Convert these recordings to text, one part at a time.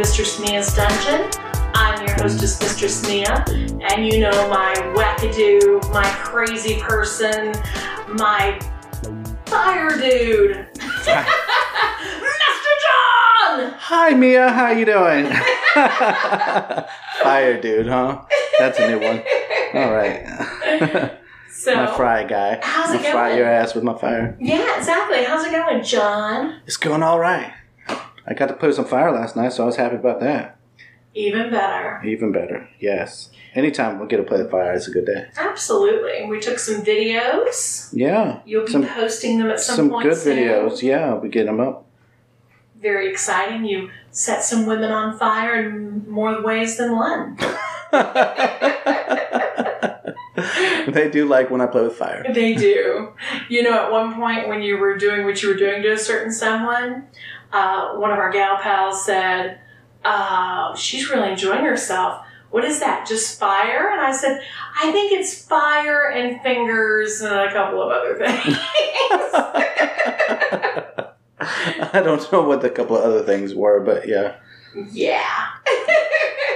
Mistress Mia's Dungeon. I'm your hostess, Mistress Mia, and you know my wackadoo, my crazy person, my fire dude, Mr. John! Hi Mia, how you doing? Fire dude, huh? That's a new one. All right. So, my fry guy. how's it I'll fry your ass with my fire. yeah, exactly. How's it going, John? It's going all right. I got to put some fire last night, so I was happy about that. Even better. Even better, yes. Anytime we get to play the fire, it's a good day. Absolutely. We took some videos. Yeah, You'll be Some- posting them at some, some, point good soon. videos. Yeah, we get them up. Very exciting. You set some women on fire in more ways than one. they do like when I play with fire. They do. You know, at one point when you were doing what you were doing to a certain someone, uh, one of our gal pals said, uh, she's really enjoying herself. What is that? Just fire? And I said, I think it's fire and fingers and a couple of other things. I don't know what the couple of other things were, but yeah. yeah,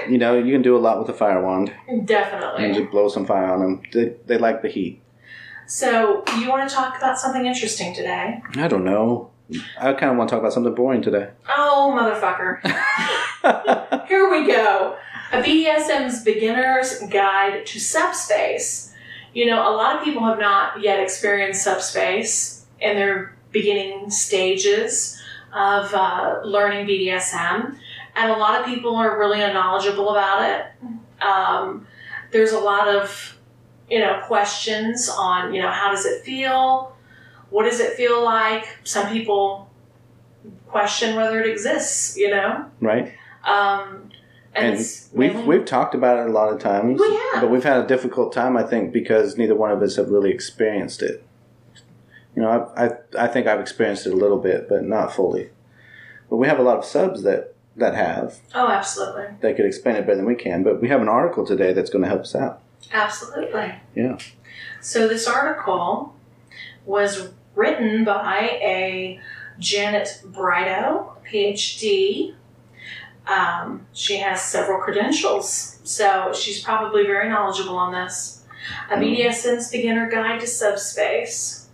You know, you can do a lot with a fire wand. Definitely. And just blow some fire on them. They, they like the heat. So, you want to talk about something interesting today? I don't know. I kind of want to talk about something boring today. Oh, motherfucker. Here we go. A BDSM's beginner's guide to subspace. You know, a lot of people have not yet experienced subspace in their beginning stages of uh, learning BDSM, and a lot of people are really unknowledgeable about it. Um, there's a lot of, you know, questions on, you know, how does it feel? What does it feel like? Some people question whether it exists, you know? right? Um, and, And We've mainly- we've talked about it a lot of times, but we've had a difficult time. I think because neither one of us have really experienced it. You know, I I, I think I've experienced it a little bit, but not fully. But we have a lot of subs that that have oh, absolutely, They could explain it better than we can. But we have an article today that's going to help us out. absolutely. Yeah. So this article was written by a Janet Brito, PhD. Um, she has several credentials, so she's probably very knowledgeable on this. A BDSM's beginner guide to subspace.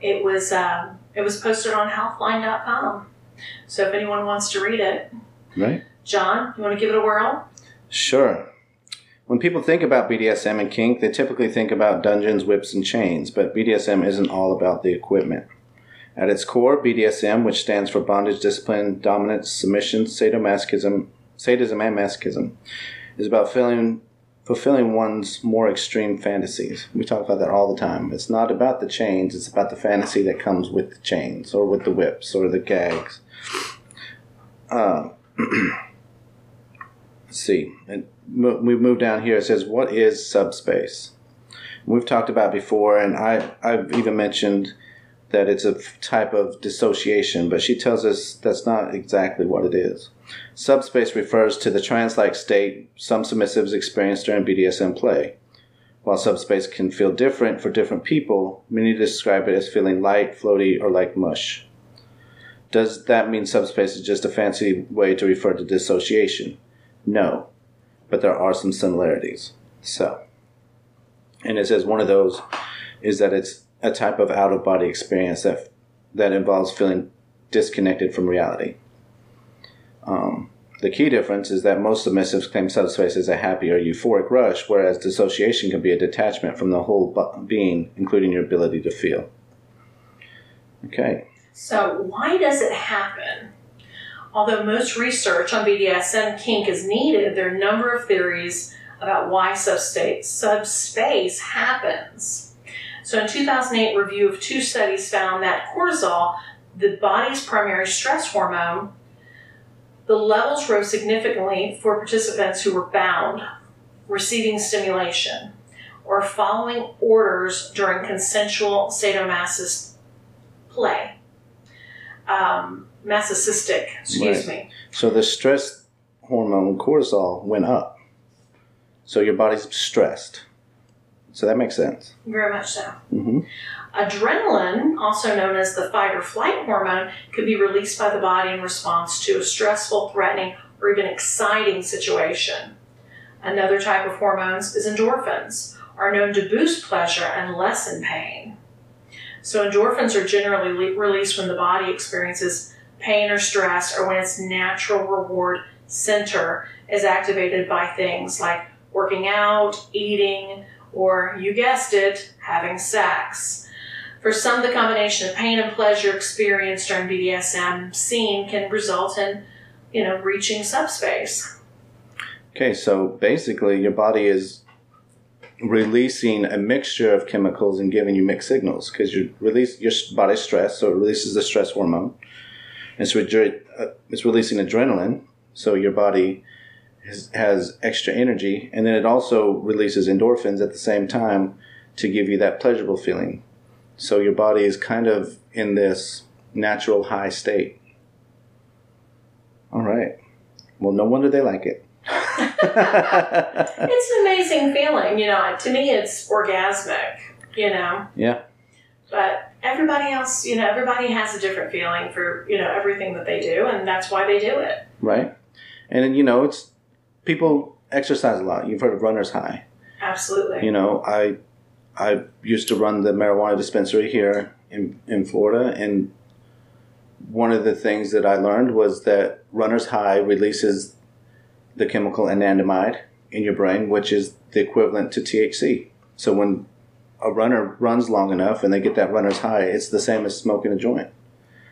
It was um, it was posted on Healthline.com. So if anyone wants to read it, Right. John, you want to give it a whirl? Sure. When people think about BDSM and kink, they typically think about dungeons, whips, and chains, but BDSM isn't all about the equipment. At its core, BDSM, which stands for bondage, discipline, dominance, submission, sadomasochism, sadism, and masochism, is about fulfilling one's more extreme fantasies. We talk about that all the time. It's not about the chains, it's about the fantasy that comes with the chains, or with the whips, or the gags. Uh, let's see. And we move down here. It says, "What is subspace?" We've talked about before, and I I've even mentioned that it's a type of dissociation, but she tells us that's not exactly what it is. Subspace refers to the trance-like state some submissives experience during BDSM play. While subspace can feel different for different people, many describe it as feeling light, floaty, or like mush. Does that mean subspace is just a fancy way to refer to dissociation? No, but there are some similarities. So, and it says one of those is that it's a type of out of body experience that that involves feeling disconnected from reality. Um, the key difference is that most submissives claim subspace as a happy or euphoric rush, whereas dissociation can be a detachment from the whole being, including your ability to feel. Okay. So, why does it happen? Although most research on BDSM kink is needed, there are a number of theories about why subspace, subspace happens. So, in 2008 review of two studies found that cortisol, the body's primary stress hormone, the levels rose significantly for participants who were bound, receiving stimulation, or following orders during consensual sadomasochist play um, masochistic, excuse me. So the stress hormone cortisol went up. So your body's stressed. So that makes sense. Very much so. hmm Adrenaline, also known as the fight or flight hormone, could be released by the body in response to a stressful, threatening, or even exciting situation. Another type of hormones is endorphins, are known to boost pleasure and lessen pain. So endorphins are generally le- released when the body experiences pain or stress or when its natural reward center is activated by things like working out, eating, or you guessed it, having sex. For some, the combination of pain and pleasure experienced during BDSM scene can result in, you know, reaching subspace. Okay, so basically, your body is releasing a mixture of chemicals and giving you mixed signals because you release your body's stress, so it releases the stress hormone. It's, re- uh, it's releasing adrenaline, so your body has, has extra energy, and then it also releases endorphins at the same time to give you that pleasurable feeling. So your body is kind of in this natural high state. All right. Well, no wonder they like it. It's an amazing feeling, you know. To me, it's orgasmic, you know. Yeah. But everybody else, you know, everybody has a different feeling for you know everything that they do, and that's why they do it. right? And you know, it's people exercise a lot. You've heard of runner's high. Absolutely. You know, I I used to run the marijuana dispensary here in in Florida, and one of the things that I learned was that runner's high releases the chemical anandamide in your brain, which is the equivalent to THC. So when a runner runs long enough and they get that runner's high, it's the same as smoking a joint.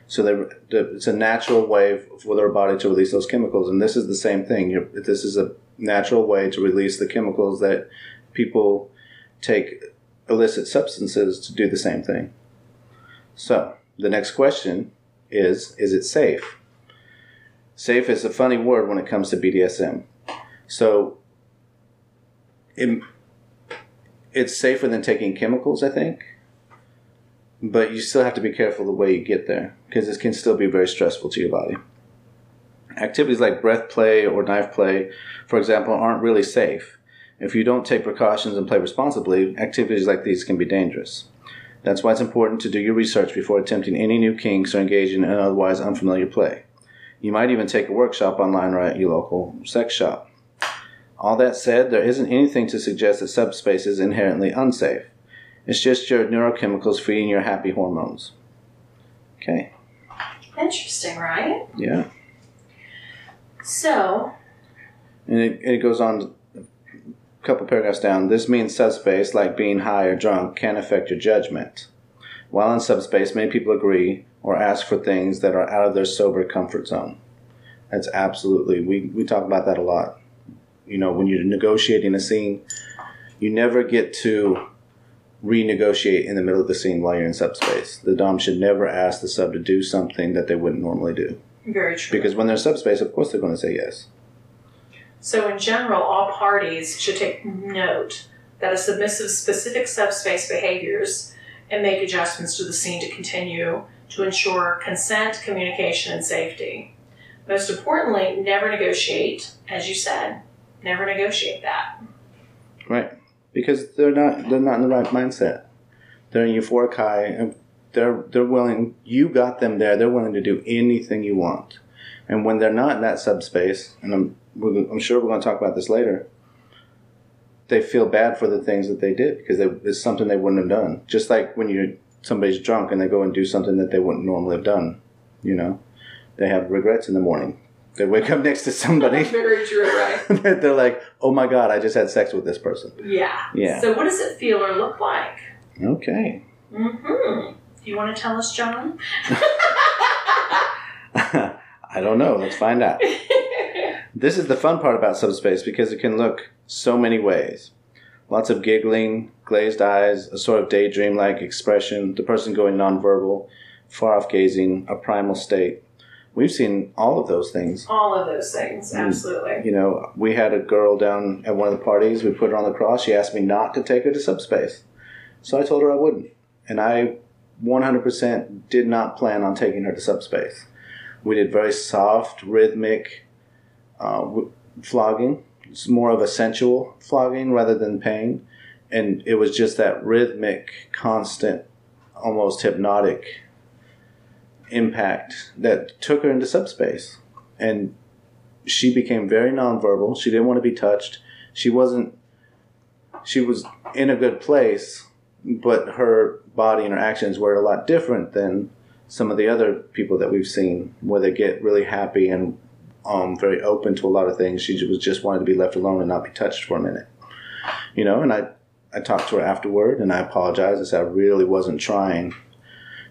So they, it's a natural way for their body to release those chemicals, and this is the same thing. This is a natural way to release the chemicals that people take illicit substances to do the same thing. So the next question is: Is it safe? Safe is a funny word when it comes to BDSM. So it, it's safer than taking chemicals, I think. But you still have to be careful the way you get there because this can still be very stressful to your body. Activities like breath play or knife play, for example, aren't really safe. If you don't take precautions and play responsibly, activities like these can be dangerous. That's why it's important to do your research before attempting any new kinks or engaging in otherwise unfamiliar play. You might even take a workshop online or at your local sex shop. All that said, there isn't anything to suggest that subspace is inherently unsafe. It's just your neurochemicals feeding your happy hormones. Okay, Interesting, right? yeah. So, And it, it goes on a couple paragraphs down. This means subspace, like being high or drunk, can affect your judgment. While in subspace, many people agree or ask for things that are out of their sober comfort zone. That's absolutely, we, we talk about that a lot. You know, when you're negotiating a scene, you never get to renegotiate in the middle of the scene while you're in subspace. The Dom should never ask the sub to do something that they wouldn't normally do. very true. Because when they're in subspace, of course they're going to say yes. So, in general, all parties should take note that a submissive's specific subspace behaviors and make adjustments to the scene to continue to ensure consent, communication, and safety. Most importantly, never negotiate, as you said, never negotiate that. Right. Because they're not they're not in the right mindset. They're in euphoric high and they're they're willing you got them there, they're willing to do anything you want. And when they're not in that subspace, and I'm I'm sure we're going to talk about this later, they feel bad for the things that they did because they, it's something they wouldn't have done. Just like when you somebody's drunk and they go and do something that they wouldn't normally have done, you know, they have regrets in the morning. They wake up next to somebody Very true, right? they're like, "Oh my god, I just had sex with this person." Yeah. Yeah. So, what does it feel or look like? Okay. Mm-hmm. Do you want to tell us, John? I don't know. Let's find out. This is the fun part about subspace because it can look so many ways. Lots of giggling, glazed eyes, a sort of daydream like expression, the person going nonverbal, far off gazing, a primal state. We've seen all of those things. All of those things, Mm. absolutely. You know, we had a girl down at one of the parties, we put her on the cross. She asked me not to take her to subspace. So I told her I wouldn't. And I 100% did not plan on taking her to subspace. We did very soft, rhythmic uh, w- flogging. It's more of a sensual flogging rather than pain. and it was just that rhythmic, constant, almost hypnotic impact that took her into subspace. And she became very nonverbal. She didn't want to be touched. She wasn't, she was in a good place, but her body and her actions were a lot different than some of the other people that we've seen where they get really happy and um, very open to a lot of things. She was just wanted to be left alone and not be touched for a minute. You know, and I, I talked to her afterward and I apologized. I said I really wasn't trying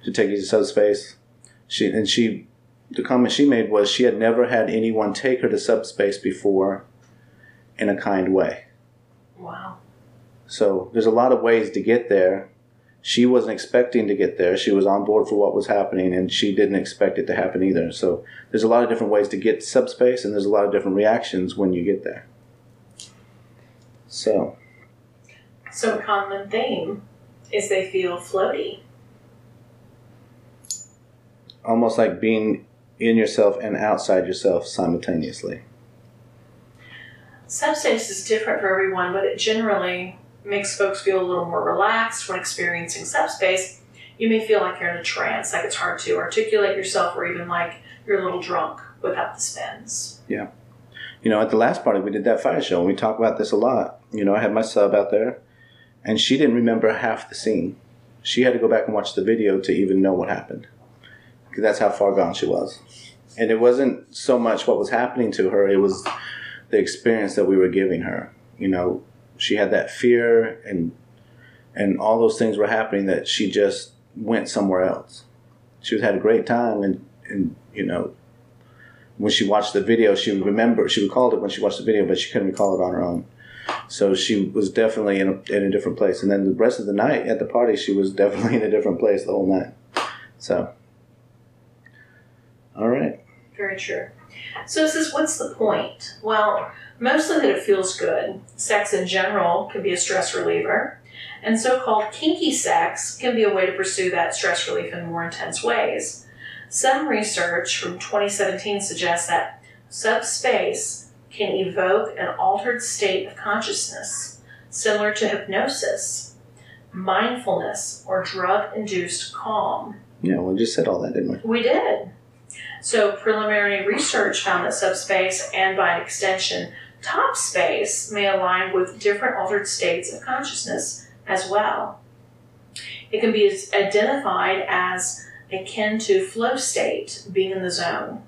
to take you to subspace. She and she the comment she made was she had never had anyone take her to subspace before in a kind way. Wow. So there's a lot of ways to get there. She wasn't expecting to get there. She was on board for what was happening and she didn't expect it to happen either. So there's a lot of different ways to get subspace and there's a lot of different reactions when you get there. So So a common theme is they feel floaty. Almost like being in yourself and outside yourself simultaneously. Subspace is different for everyone, but it generally makes folks feel a little more relaxed when experiencing subspace. You may feel like you're in a trance, like it's hard to articulate yourself, or even like you're a little drunk without the spins. Yeah. You know, at the last party we did that fire show and we talk about this a lot. You know, I had my sub out there and she didn't remember half the scene. She had to go back and watch the video to even know what happened. Because that's how far gone she was. And it wasn't so much what was happening to her, it was the experience that we were giving her. You know, she had that fear and and all those things were happening that she just went somewhere else. She had a great time and and you know when she watched the video she would remember she recalled it when she watched the video but she couldn't recall it on her own so she was definitely in a, in a different place and then the rest of the night at the party she was definitely in a different place the whole night so all right Very true. So it says, what's the point? Well, mostly that it feels good. Sex in general can be a stress reliever, and so called kinky sex can be a way to pursue that stress relief in more intense ways. Some research from 2017 suggests that subspace can evoke an altered state of consciousness, similar to hypnosis, mindfulness, or drug induced calm. yeah we just said all that didn't we We did. So, preliminary research found that subspace and by extension, top space may align with different altered states of consciousness as well. It can be identified as akin to flow state, being in the zone.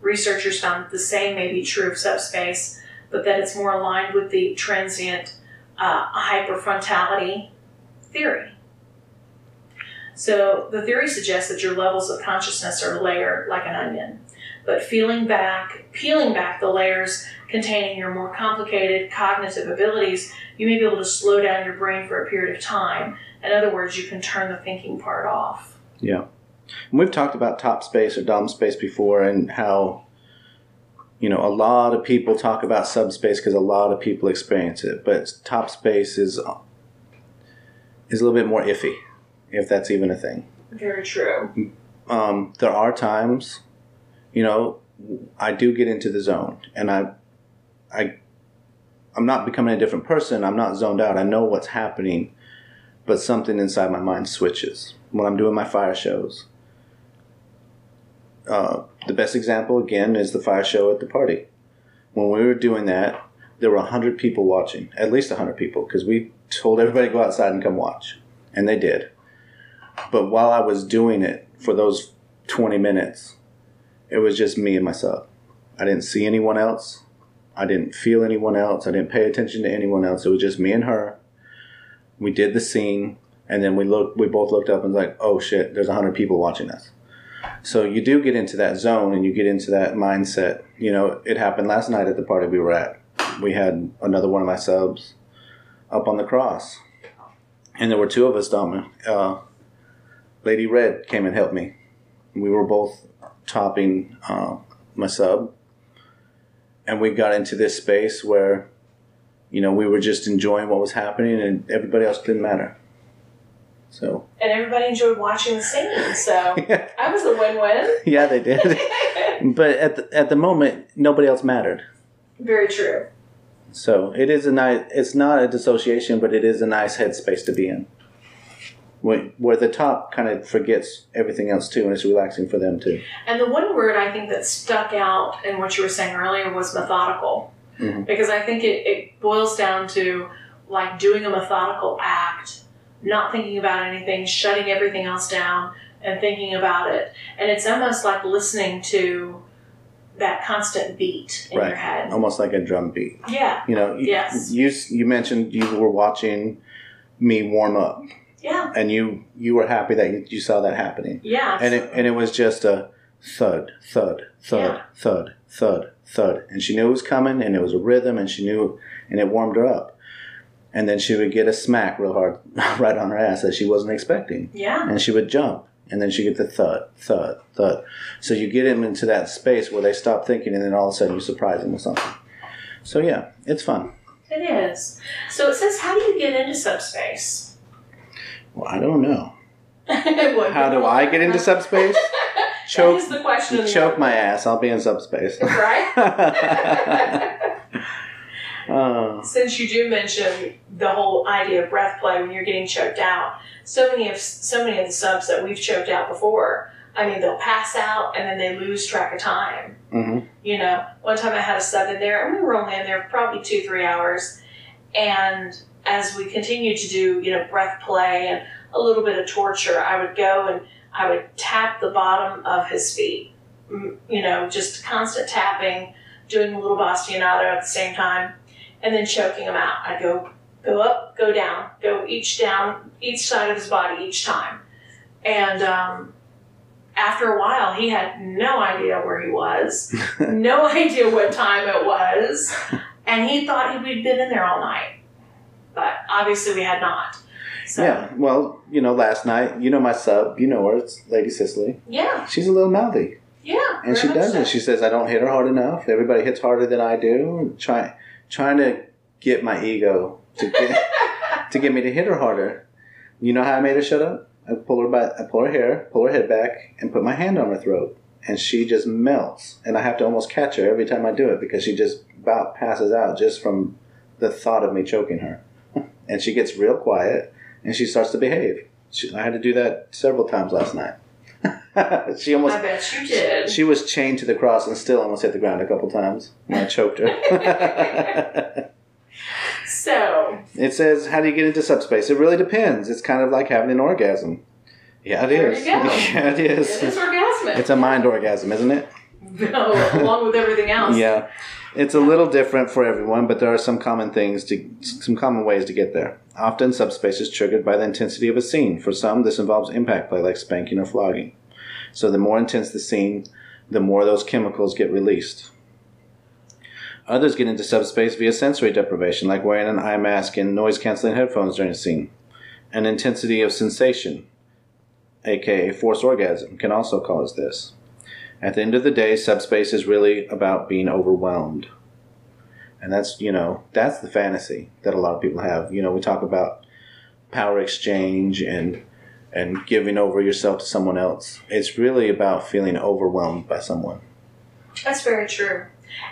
Researchers found that the same may be true of subspace, but that it's more aligned with the transient uh, hypofrontality theory. So the theory suggests that your levels of consciousness are layered like an onion, but feeling back, peeling back the layers containing your more complicated cognitive abilities, you may be able to slow down your brain for a period of time. In other words, you can turn the thinking part off. yeah and we've talked about top space or dom space before and how you know a lot of people talk about subspace because a lot of people experience it but top space is is a little bit more iffy if that's even a thing Very true. um, there are times, you know, I do get into the zone, and I, I, I'm not becoming a different person. I'm not zoned out. I know what's happening, but something inside my mind switches when I'm doing my fire shows. Uh, the best example again is the fire show at the party. When we were doing that, there were hundred people watching, at least hundred people, because we told everybody to go outside and come watch, and they did. But while I was doing it for those 20 minutes, it was just me and my sub. I didn't see anyone else. I didn't feel anyone else. I didn't pay attention to anyone else. It was just me and her. We did the scene, and then we looked. We both looked up and was like, "Oh shit! There's hundred people watching us." So you do get into that zone, and you get into that mindset. You know, it happened last night at the party we were at. We had another one of my subs up on the cross, and there were two of us. Dom, uh, Lady Red came and helped me. We were both topping uh, my sub, and we got into this space where, you know, we were just enjoying what was happening, and everybody else didn't matter. So, And everybody enjoyed watching the scene, so yeah, I was a win-win. Yeah, they did. but at the, at the moment, nobody else mattered. Very true. So it is a nice. It's not a dissociation, but it is a nice headspace to be in. Where, where the top kind of forgets everything else too, and it's relaxing for them too. And the one word I think that stuck out in what you were saying earlier was methodical. Mhm. Because I think it, it boils down to like doing a methodical act, not thinking about anything, shutting everything else down, and thinking about it. And it's almost like listening to that constant beat in Right. your head. Almost like a drum beat. Yeah, You know. Yes. You you mentioned you were watching me warm up, yeah, and you you were happy that you, you saw that happening. yeah. and it and it was just a thud, thud, thud, Yeah. thud, thud, thud, and she knew it was coming, and it was a rhythm, and she knew, and it warmed her up. And then she would get a smack real hard, right on her ass that she wasn't expecting, yeah, and she would jump, and then she get the thud, thud, thud. So you get them into that space where they stop thinking, and then all of a sudden you surprise them with something. So yeah, it's fun. it is. So it says, how do you get into subspace? Well, I don't know. How do I get into subspace? Choke, the question. the choke my ass. I'll be in subspace. Right? Uh, Since you do mention the whole idea of breath play when you're getting choked out, so many of so many of the subs that we've choked out before, I mean, they'll pass out and then they lose track of time. mhm. You know, one time I had a sub in there, and we were only in there probably two, three hours. And as we continued to do, you know, breath play and a little bit of torture, I would go and I would tap the bottom of his feet. You know, just constant tapping, doing a little bastinado at the same time, and then choking him out. I'd go, go up, go down, go each down, each side of his body each time. And um, after a while, he had no idea where he was no idea what time it was, and he thought he'd been in there all night. But obviously, we had not. So, Yeah, well, you know, last night, you know my sub, you know her, it's Lady Cicely. yeah, She's a little mouthy, yeah. and she does it. She says, "I don't hit her hard enough. Everybody hits harder than I do." Try, trying to get my ego to get to get me to hit her harder. You know how I made her shut up? I pull her by, I pull her hair, pull her head back, and put my hand on her throat, and she just melts. And I have to almost catch her every time I do it because she just about passes out just from the thought of me choking her. And she gets real quiet, and she starts to behave. She, I had to do that several times last night. she almost I bet you did. she was chained to the cross and still almost hit the ground a couple times when I choked her. so, it says, How do you get into subspace? It really depends. It's kind of like having an orgasm. Yeah, it There is. Yeah, it it is. is orgasmic. It's a mind orgasm, isn't it? no, along with everything else. Yeah. It's a little different for everyone, but there are some common things to some common ways to get there. Often subspace is triggered by the intensity of a scene. For some, this involves impact play like spanking or flogging. So the more intense the scene, the more those chemicals get released. Others get into subspace via sensory deprivation, like wearing an eye mask and noise canceling headphones during a scene. An intensity of sensation, aka force orgasm, can also cause this. At the end of the day, subspace is really about being overwhelmed. And that's, you know, that's the fantasy that a lot of people have. You know, we talk about power exchange and and giving over yourself to someone else. It's really about feeling overwhelmed by someone. That's very true.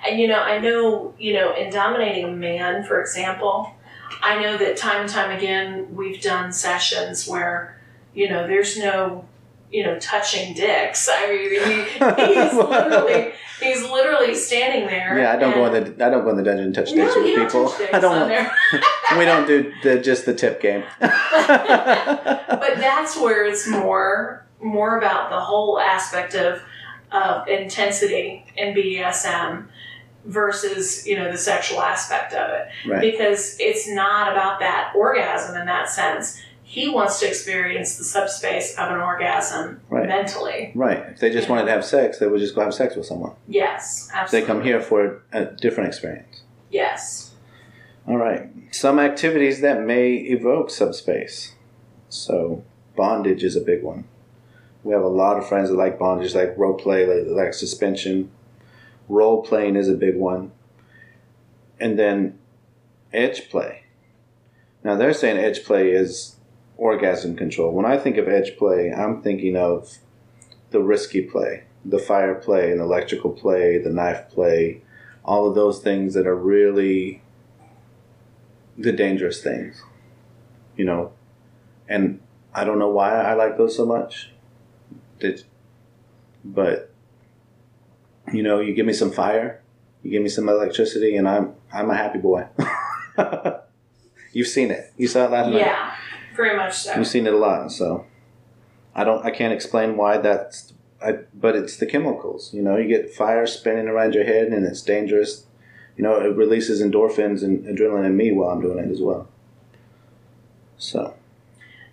And you know, I know, you know, in dominating a man, for example, I know that time and time again we've done sessions where, you know, there's no, you know, touching dicks. I mean, he, he's literally he's literally standing there. Yeah, I don't go in the I don't go in the dungeon and touch No, dicks with don't people. touch dicks I don't on there. we don't do the just the tip game. but that's where it's more more about the whole aspect of of intensity in BDSM versus you know the sexual aspect of it right. because it's not about that orgasm in that sense he wants to experience the subspace of an orgasm Right. mentally Right. If they just wanted to have sex, they would just go have sex with someone. yes absolutely. They come here for a different experience. yes All right. Some activities that may evoke subspace. So, bondage is a big one. We have a lot of friends that like bondage, like role play, like suspension. Role playing is a big one. And then edge play. Now, they're saying edge play is orgasm control. When I think of edge play, I'm thinking of the risky play, the fire play, and electrical play, the knife play, all of those things that are really the dangerous things, you know, and I don't know why I like those so much. But you know, you give me some fire, you give me some electricity, and I'm I'm a happy boy. You've seen it. You saw it last night. Yeah, very much so. You've seen it a lot, so I don't. I can't explain why that's. I, but it's the chemicals. You know, you get fire spinning around your head, and it's dangerous. You know, it releases endorphins and adrenaline in me while I'm doing it as well. So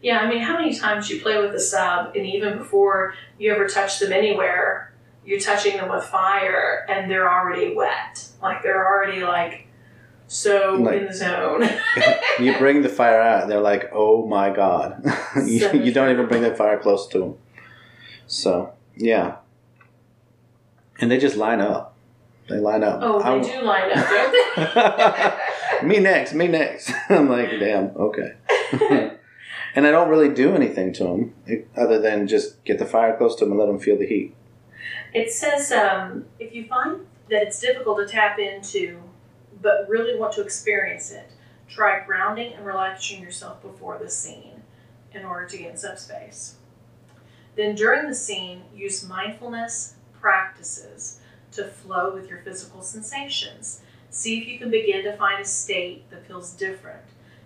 Yeah, I mean, how many times you play with a sub, and even before you ever touch them anywhere, you're touching them with fire, and they're already wet. Like they're already like so Like- in the zone. you bring the fire out, they're like, "Oh my god!" you, you don't even bring the fire close to them. So yeah, and they just line up. They line up. oh, I- they do line up, don't they? me next, me next. I'm like, damn, okay. and I don't really do anything to them other than just get the fire close to them and let them feel the heat. It says um, if you find that it's difficult to tap into, but really want to experience it, try grounding and relaxing yourself before the scene in order to get in subspace. Then during the scene, use mindfulness practices to flow with your physical sensations. See if you can begin to find a state that feels different,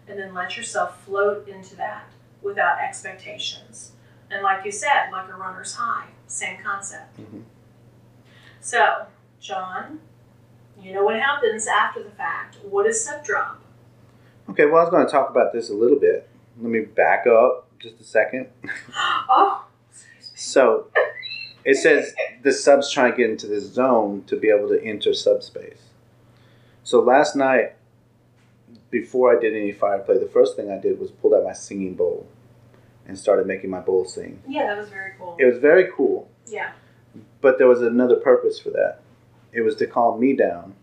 and then let yourself float into that without expectations. And like you said, like a runner's high, same concept. Mhm. So, John, you know what happens after the fact. What is sub drop? Okay, well, I was going to talk about this a little bit. Let me back up just a second. Oh, So it says the subs try to get into this zone to be able to enter subspace. So last night, before I did any fire play, the first thing I did was pulled out my singing bowl and started making my bowl sing. yeah, that was very cool. It was very cool, Yeah. but there was another purpose for that. It was to calm me down,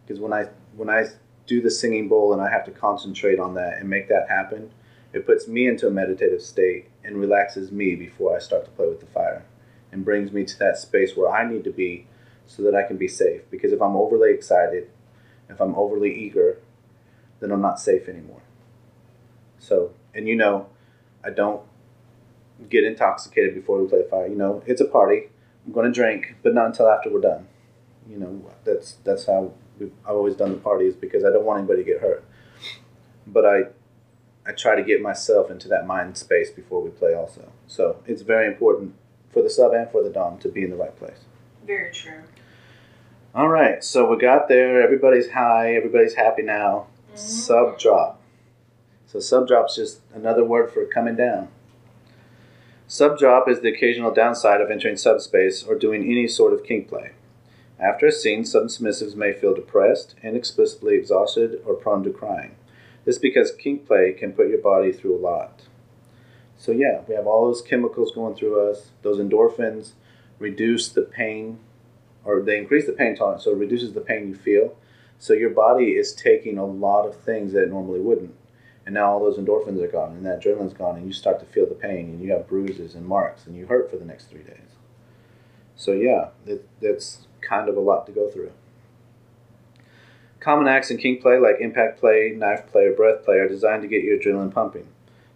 because when I when I do the singing bowl and I have to concentrate on that and make that happen, it puts me into a meditative state and relaxes me before I start to play with the fire, and brings me to that space where I need to be, so that I can be safe. Because if I'm overly excited, if I'm overly eager, then I'm not safe anymore. So, and you know, I don't get intoxicated before we play the fire. You know, it's a party. I'm going to drink, but not until after we're done. You know, that's that's how we've, I've always done the parties because I don't want anybody to get hurt. But I I try to get myself into that mind space before we play also. So it's very important for the sub and for the dom to be in the right place. Very true. All right, so we got there. Everybody's high. Everybody's happy now. Mm-hmm. Sub drop. So sub drop's just another word for coming down. Sub drop is the occasional downside of entering subspace or doing any sort of kink play. After a scene, some submissives may feel depressed, inexplicably exhausted, or prone to crying. This is because kink play can put your body through a lot. So yeah, we have all those chemicals going through us. Those endorphins reduce the pain, or they increase the pain tolerance, so it reduces the pain you feel. So your body is taking a lot of things that it normally wouldn't. And now all those endorphins are gone and that adrenaline's gone and you start to feel the pain and you have bruises and marks and you hurt for the next three days. So yeah, it, that's kind of a lot to go through. Common acts in kink play like impact play, knife play, or breath play are designed to get your adrenaline pumping.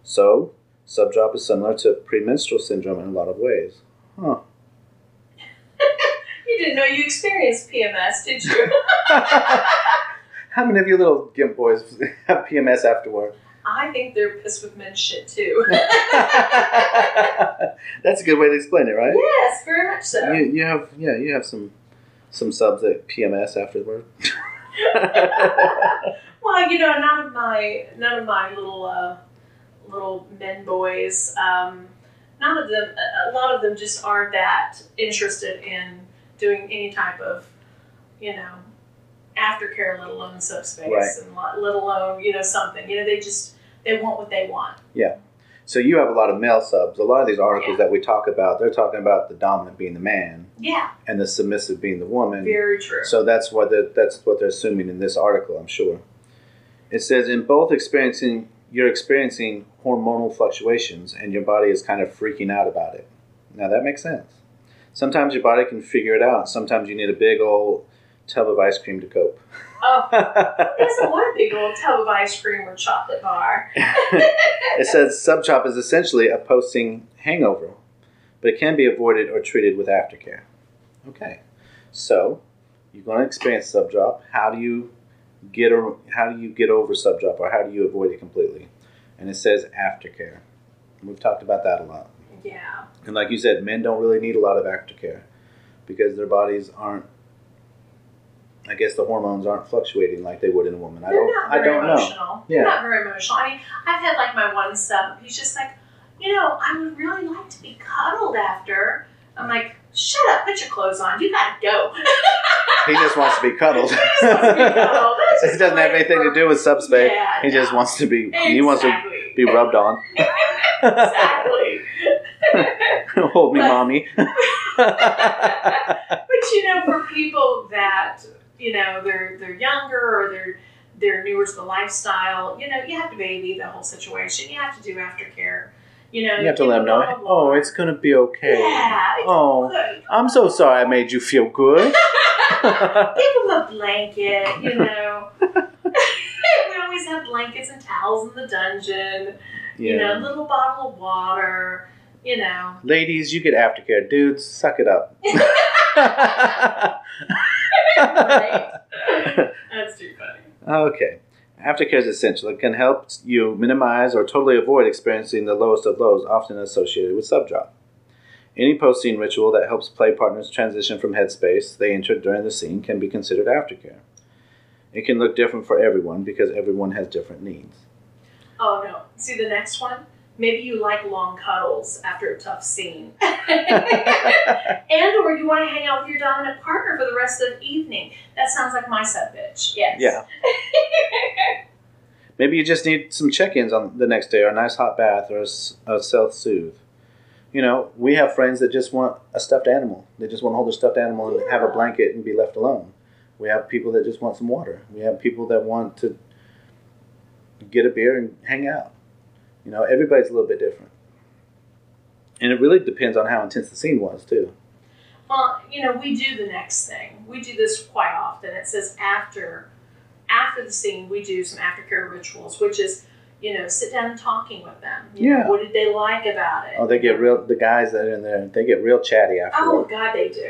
So, sub drop is similar to premenstrual syndrome in a lot of ways. Huh. You didn't know you experienced PMS, did you? How many of you little gimp boys have PMS afterward? I think they're pissed with men shit too. That's a good way to explain it, right? yes, very much so. You, you have yeah, you have some some subs at PMS afterward. Well, you know, none of my none of my little uh, little men boys, um, none of them. A lot of them just aren't that interested in doing any type of, you know, aftercare, let alone subspace, Right. and let alone you know something. You know, they just they want what they want. So you have a lot of male subs. A lot of these articles that we talk about, they're talking about the dominant being the man Yeah, and the submissive being the woman. very true. So that's what that's what they're assuming in this article, I'm sure. It says in both experiencing you're experiencing hormonal fluctuations and your body is kind of freaking out about it. Now that makes sense. Sometimes your body can figure it out. Sometimes you need a big old tub of ice cream to cope. Oh, want a big old tub of ice cream or chocolate bar? it says subdrop is essentially a posting hangover, but it can be avoided or treated with aftercare. Okay, so you're going to experience subdrop. How do you get or how do you get over subdrop, or how do you avoid it completely? And it says aftercare. We've talked about that a lot. Yeah. And like you said, men don't really need a lot of aftercare because their bodies aren't. I guess the hormones aren't fluctuating like they would in a woman. I They're don't. not I don't know. Yeah. They're not very emotional. I mean, I've had like my one sub. He's just like, you know, I would really like to be cuddled after. I'm like, shut up, put your clothes on. You gotta go. He just wants to be cuddled. He just wants to be cuddled. It doesn't have anything to do with subspace. Yeah, he just wants to be. He wants to be rubbed on. exactly. Hold me, But- mommy. But you know, for people that you know they're they're younger or they're they're newer to the lifestyle, you know, you have to baby the whole situation. You have to do aftercare. You know, you have to let him know. blah, blah. Oh, it's gonna be okay. yeah. Oh, good. I'm so sorry I made you feel good. Give them a blanket. You know. we always have blankets and towels in the dungeon. Yeah. You know, little bottle of water. You know. Ladies, you get aftercare. Dudes, suck it up. Right. That's too funny. Okay. Aftercare is essential. It can help you minimize or totally avoid experiencing the lowest of lows, often associated with subdrop. Any post scene ritual that helps play partners transition from headspace they entered during the scene can be considered aftercare. It can look different for everyone because everyone has different needs. Oh no. See the next one? Maybe you like long cuddles after a tough scene. and or you want to hang out with your dominant partner for the rest of the evening. That sounds like my sub bitch. Yes. Yeah. Maybe you just need some check ins on the next day, or a nice hot bath, or a self soothe. You know, we have friends that just want a stuffed animal. They just want to hold a stuffed animal and have a blanket and be left alone. We have people that just want some water. We have people that want to get a beer and hang out. You know, everybody's a little bit different. And it really depends on how intense the scene was, too. Well, you know, we do the next thing. We do this quite often. It says after after the scene we do some aftercare rituals, which is, you know, sit down and talking with them. You know, Yeah. what did they like about it? Oh, they get real, the guys that are in there, they get real chatty after. Oh afterward. God, they do.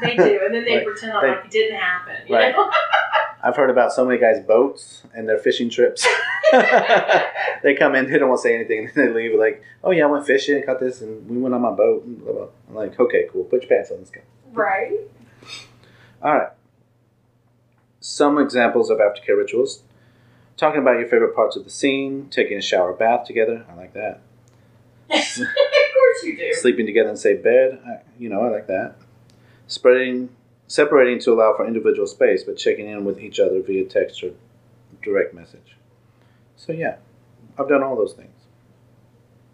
They do, and then they Right. pretend like it didn't happen. You Right. know? I've heard about so many guys' boats and their fishing trips. they come in, they don't want to say anything, and then they leave like, "Oh yeah, I went fishing, caught this, and we went on my boat." And blah, blah. I'm like, "Okay, cool. Put your pants on, let's go." right. All right. Some examples of aftercare rituals: talking about your favorite parts of the scene, taking a shower, bath together. I like that. of course you do. Sleeping together in the same bed. I, you know, I like that. Spreading, separating to allow for individual space, but checking in with each other via text or direct message. So yeah, I've done all those things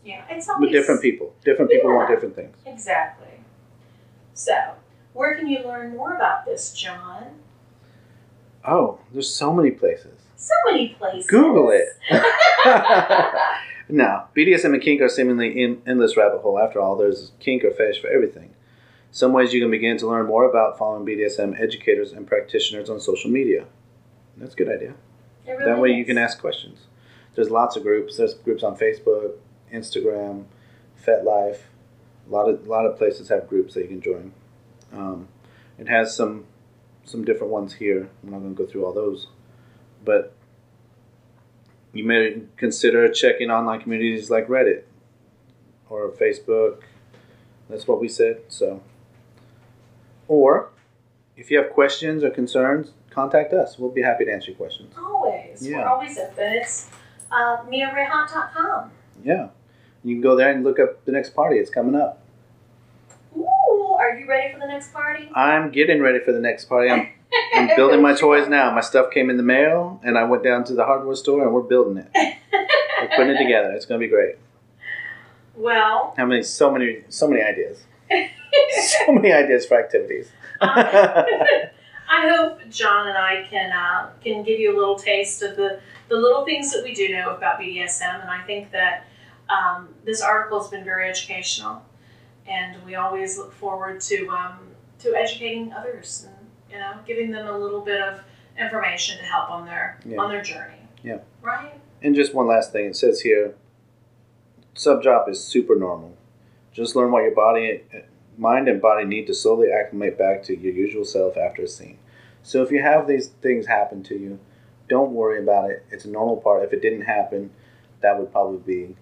Yeah, it's always with different people. Different people want different things. Exactly. So, where can you learn more about this, John? Oh, there's so many places. So many places. Google it. no, BDSM and kink are seemingly in endless rabbit hole. After all, there's kink or fetish for everything. Some ways you can begin to learn more about following BDSM educators and practitioners on social media. That's a good idea. Really that way you can ask questions. There's lots of groups. There's groups on Facebook, Instagram, FetLife. A lot of a lot of places have groups that you can join. Um, it has some some different ones here. I'm not going to go through all those, but you may consider checking online communities like Reddit or Facebook. That's what we said. So, or if you have questions or concerns, contact us. We'll be happy to answer your questions. Always. Yeah. We're always open. It's uh, miarehat.com. Yeah. You can go there and look up the next party. It's coming up. Ooh, are you ready for the next party? I'm getting ready for the next party. I'm, I'm building my toys now. My stuff came in the mail, and I went down to the hardware store, and we're building it. We're putting it together. It's going to be great. Well, How many? So many. So many ideas. So many ideas for activities. I hope John and I can uh, can give you a little taste of the, the little things that we do know about BDSM, and I think that um, this article has been very educational, and we always look forward to um, to educating others You know, giving them a little bit of information to help on their Yeah. on their journey. Yeah. Right. And just one last thing, it says here, sub drop is super normal. Just learn what your body, mind, and body need to slowly acclimate back to your usual self after a scene. So if you have these things happen to you, don't worry about it. It's a normal part. If it didn't happen, that would probably be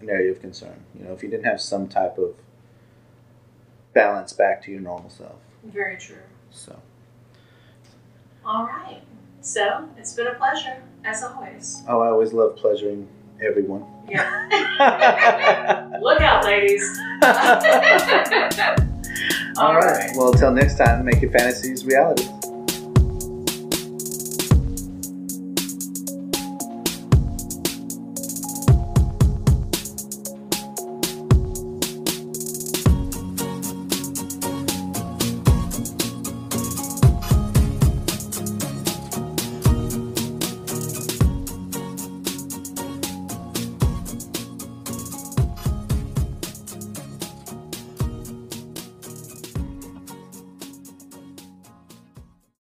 an area of concern. You know, if you didn't have some type of balance back to your normal self. Very true. So All right. So it's been a pleasure as always. oh, I always love pleasuring everyone. Yeah. Look out, ladies. All right. Well, until next time, make your fantasies realities.